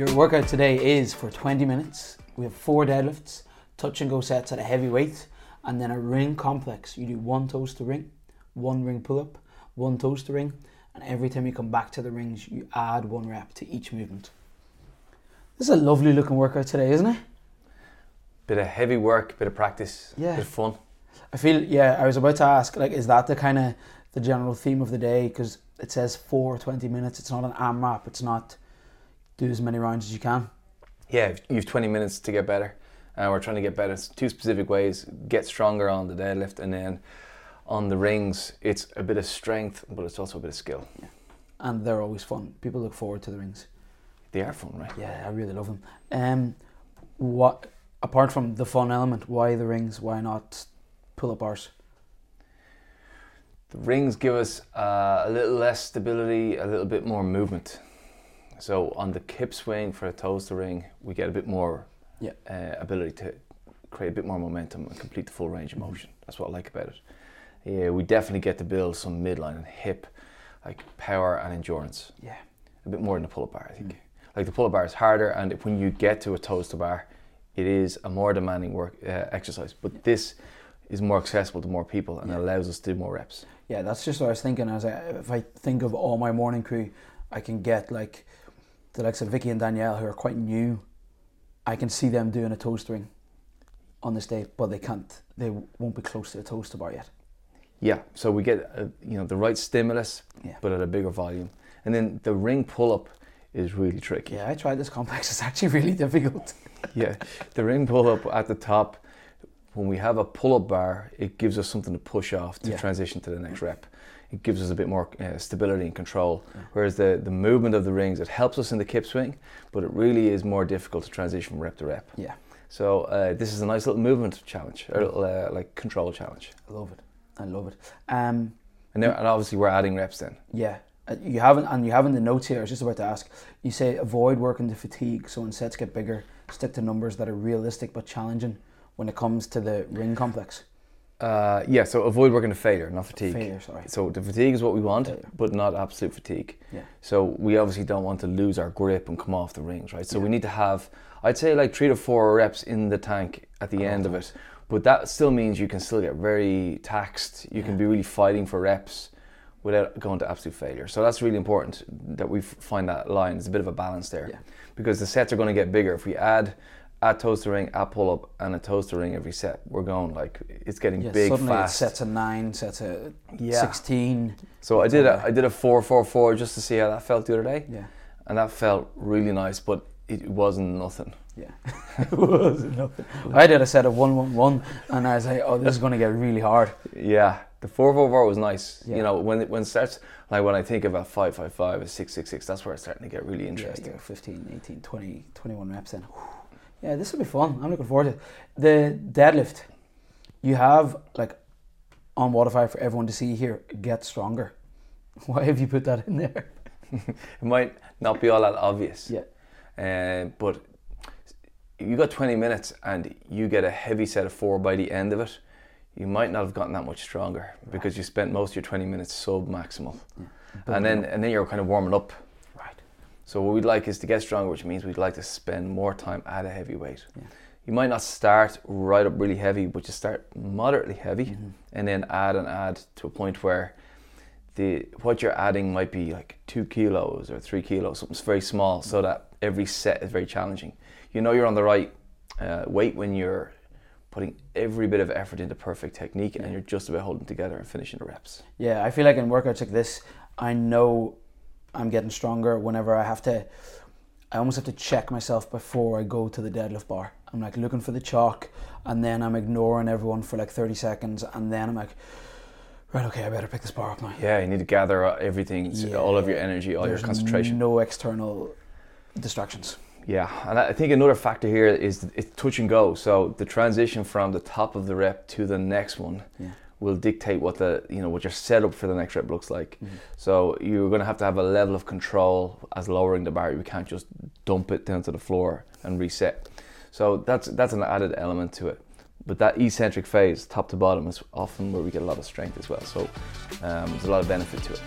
Your workout today is for 20 minutes. We have four deadlifts, touch and go sets at a heavy weight, and then a ring complex. You do one toes to ring, one ring pull up, one toes to ring, and every time you come back to the rings, you add one rep to each movement. This is a lovely looking workout today, isn't it? Bit of heavy work, bit of practice, Yeah. bit of fun. I feel yeah. I was about to ask like, is that the kind of the general theme of the day? Because it says for 20 minutes. It's not an AMRAP. It's not do as many rounds as you can. Yeah, you have 20 minutes to get better. And we're trying to get better two specific ways get stronger on the deadlift, and then on the rings, it's a bit of strength, but it's also a bit of skill. And they're always fun. People look forward to the rings. They are fun, right? Yeah, I really love them. Um, what apart from the fun element, why the rings? Why not pull up bars? The rings give us uh, a little less stability, a little bit more movement. So on the kip swing for a toes to ring, we get a bit more Yeah. uh, ability to create a bit more momentum and complete the full range of motion. That's what I like about it. Yeah, we definitely get to build some midline and hip, like power and endurance. Yeah, A bit more than the pull-up bar, I think. Like the pull-up bar is harder, and when you get to a toes to bar, it is a more demanding work uh, exercise. But this is more accessible to more people and Yeah. allows us to do more reps. yeah. That's just what I was thinking. As I, if I think of all my morning crew, I can get like the likes of Vicky and Danielle who are quite new. I can see them doing a toes to ring on this day, but they can't. They won't be close to the toes to bar yet. Yeah, so we get uh you know the right stimulus, Yeah. but at a bigger volume, and then the ring pull up is really tricky. Yeah, I tried this complex. It's actually really difficult. Yeah, the ring pull up at the top. When we have a pull up bar, it gives us something to push off to Yeah. transition to the next rep. It gives us a bit more uh, stability and control. Whereas the, the movement of the rings, it helps us in the kip swing, but it really is more difficult to transition from rep to rep. Yeah, So uh, this is a nice little movement challenge, a little uh, like control challenge. I love it. I love it. Um, And, there, and obviously we're adding reps then. Yeah, Uh, you haven't, and you have in the notes here. I was just about to ask. You say avoid working to fatigue. So when sets get bigger, stick to numbers that are realistic but challenging when it comes to the ring complex. Uh, yeah, so avoid working to failure, not fatigue. Failure, sorry. So the fatigue is what we want, Failure. but not absolute fatigue. Yeah. So we obviously don't want to lose our grip and come off the rings, right? So Yeah. we need to have, I'd say, like three to four reps in the tank at the I end of it. But that still means you can still get very taxed. You can be really fighting for reps without going to absolute failure. So that's really important that we find that line. There's a bit of a balance there Yeah. because the sets are going to get bigger. If we add a toes to ring, a pull up, and a toes to ring every set, we're going like it's getting Yeah, big suddenly fast. it sets a nine, sets a Yeah. sixteen. So I did a. I did a four four four just to see how that felt the other day, Yeah, and that felt really nice, but it wasn't nothing. yeah. it wasn't nothing. I did a set of one, one, one, and I was like, "Oh, this is going to get really hard." Yeah, the four four four was nice. Yeah. You know, when it when it starts like when I think of a five five five, a six six six, that's where it's starting to get really interesting. you're 15, 18, 20, 21 reps in. Yeah, this will be fun. I'm looking forward to it. The deadlift, you have like on Wodify for everyone to see here, get stronger. Why have you put that in there? It might not be all that obvious. Yeah. Uh, but you got 20 minutes and you get a heavy set of four by the end of it, you might not have gotten that much stronger because you spent most of your 20 minutes sub maximal. And then and then you're kind of warming up. So what we'd like is to get stronger, which means we'd like to spend more time at a heavy weight. Yeah. You might not start right up really heavy, but you start moderately heavy Mm-hmm. and then add and add to a point where the what you're adding might be like two kilos or three kilos, something's very small, so that every set is very challenging. You know you're on the right uh, weight when you're putting every bit of effort into perfect technique and you're just about holding together and finishing the reps. Yeah, I feel like in workouts like this, I know I'm getting stronger whenever I have to. I almost have to check myself before I go to the deadlift bar. I'm like looking for the chalk, and then I'm ignoring everyone for like 30 seconds, and then I'm like, right, okay, I better pick this bar up now. Yeah, you need to gather everything, Yeah. all of your energy, all There's your concentration. No external distractions. Yeah, and I think another factor here is it's touch and go. So the transition from the top of the rep to the next one Yeah. Will dictate what the you know what your setup for the next rep looks like. Mm-hmm. So you're going to have to have a level of control as lowering the bar. You can't just dump it down to the floor and reset. So that's that's an added element to it. But that eccentric phase, top to bottom, is often where we get a lot of strength as well. So um, there's a lot of benefit to it.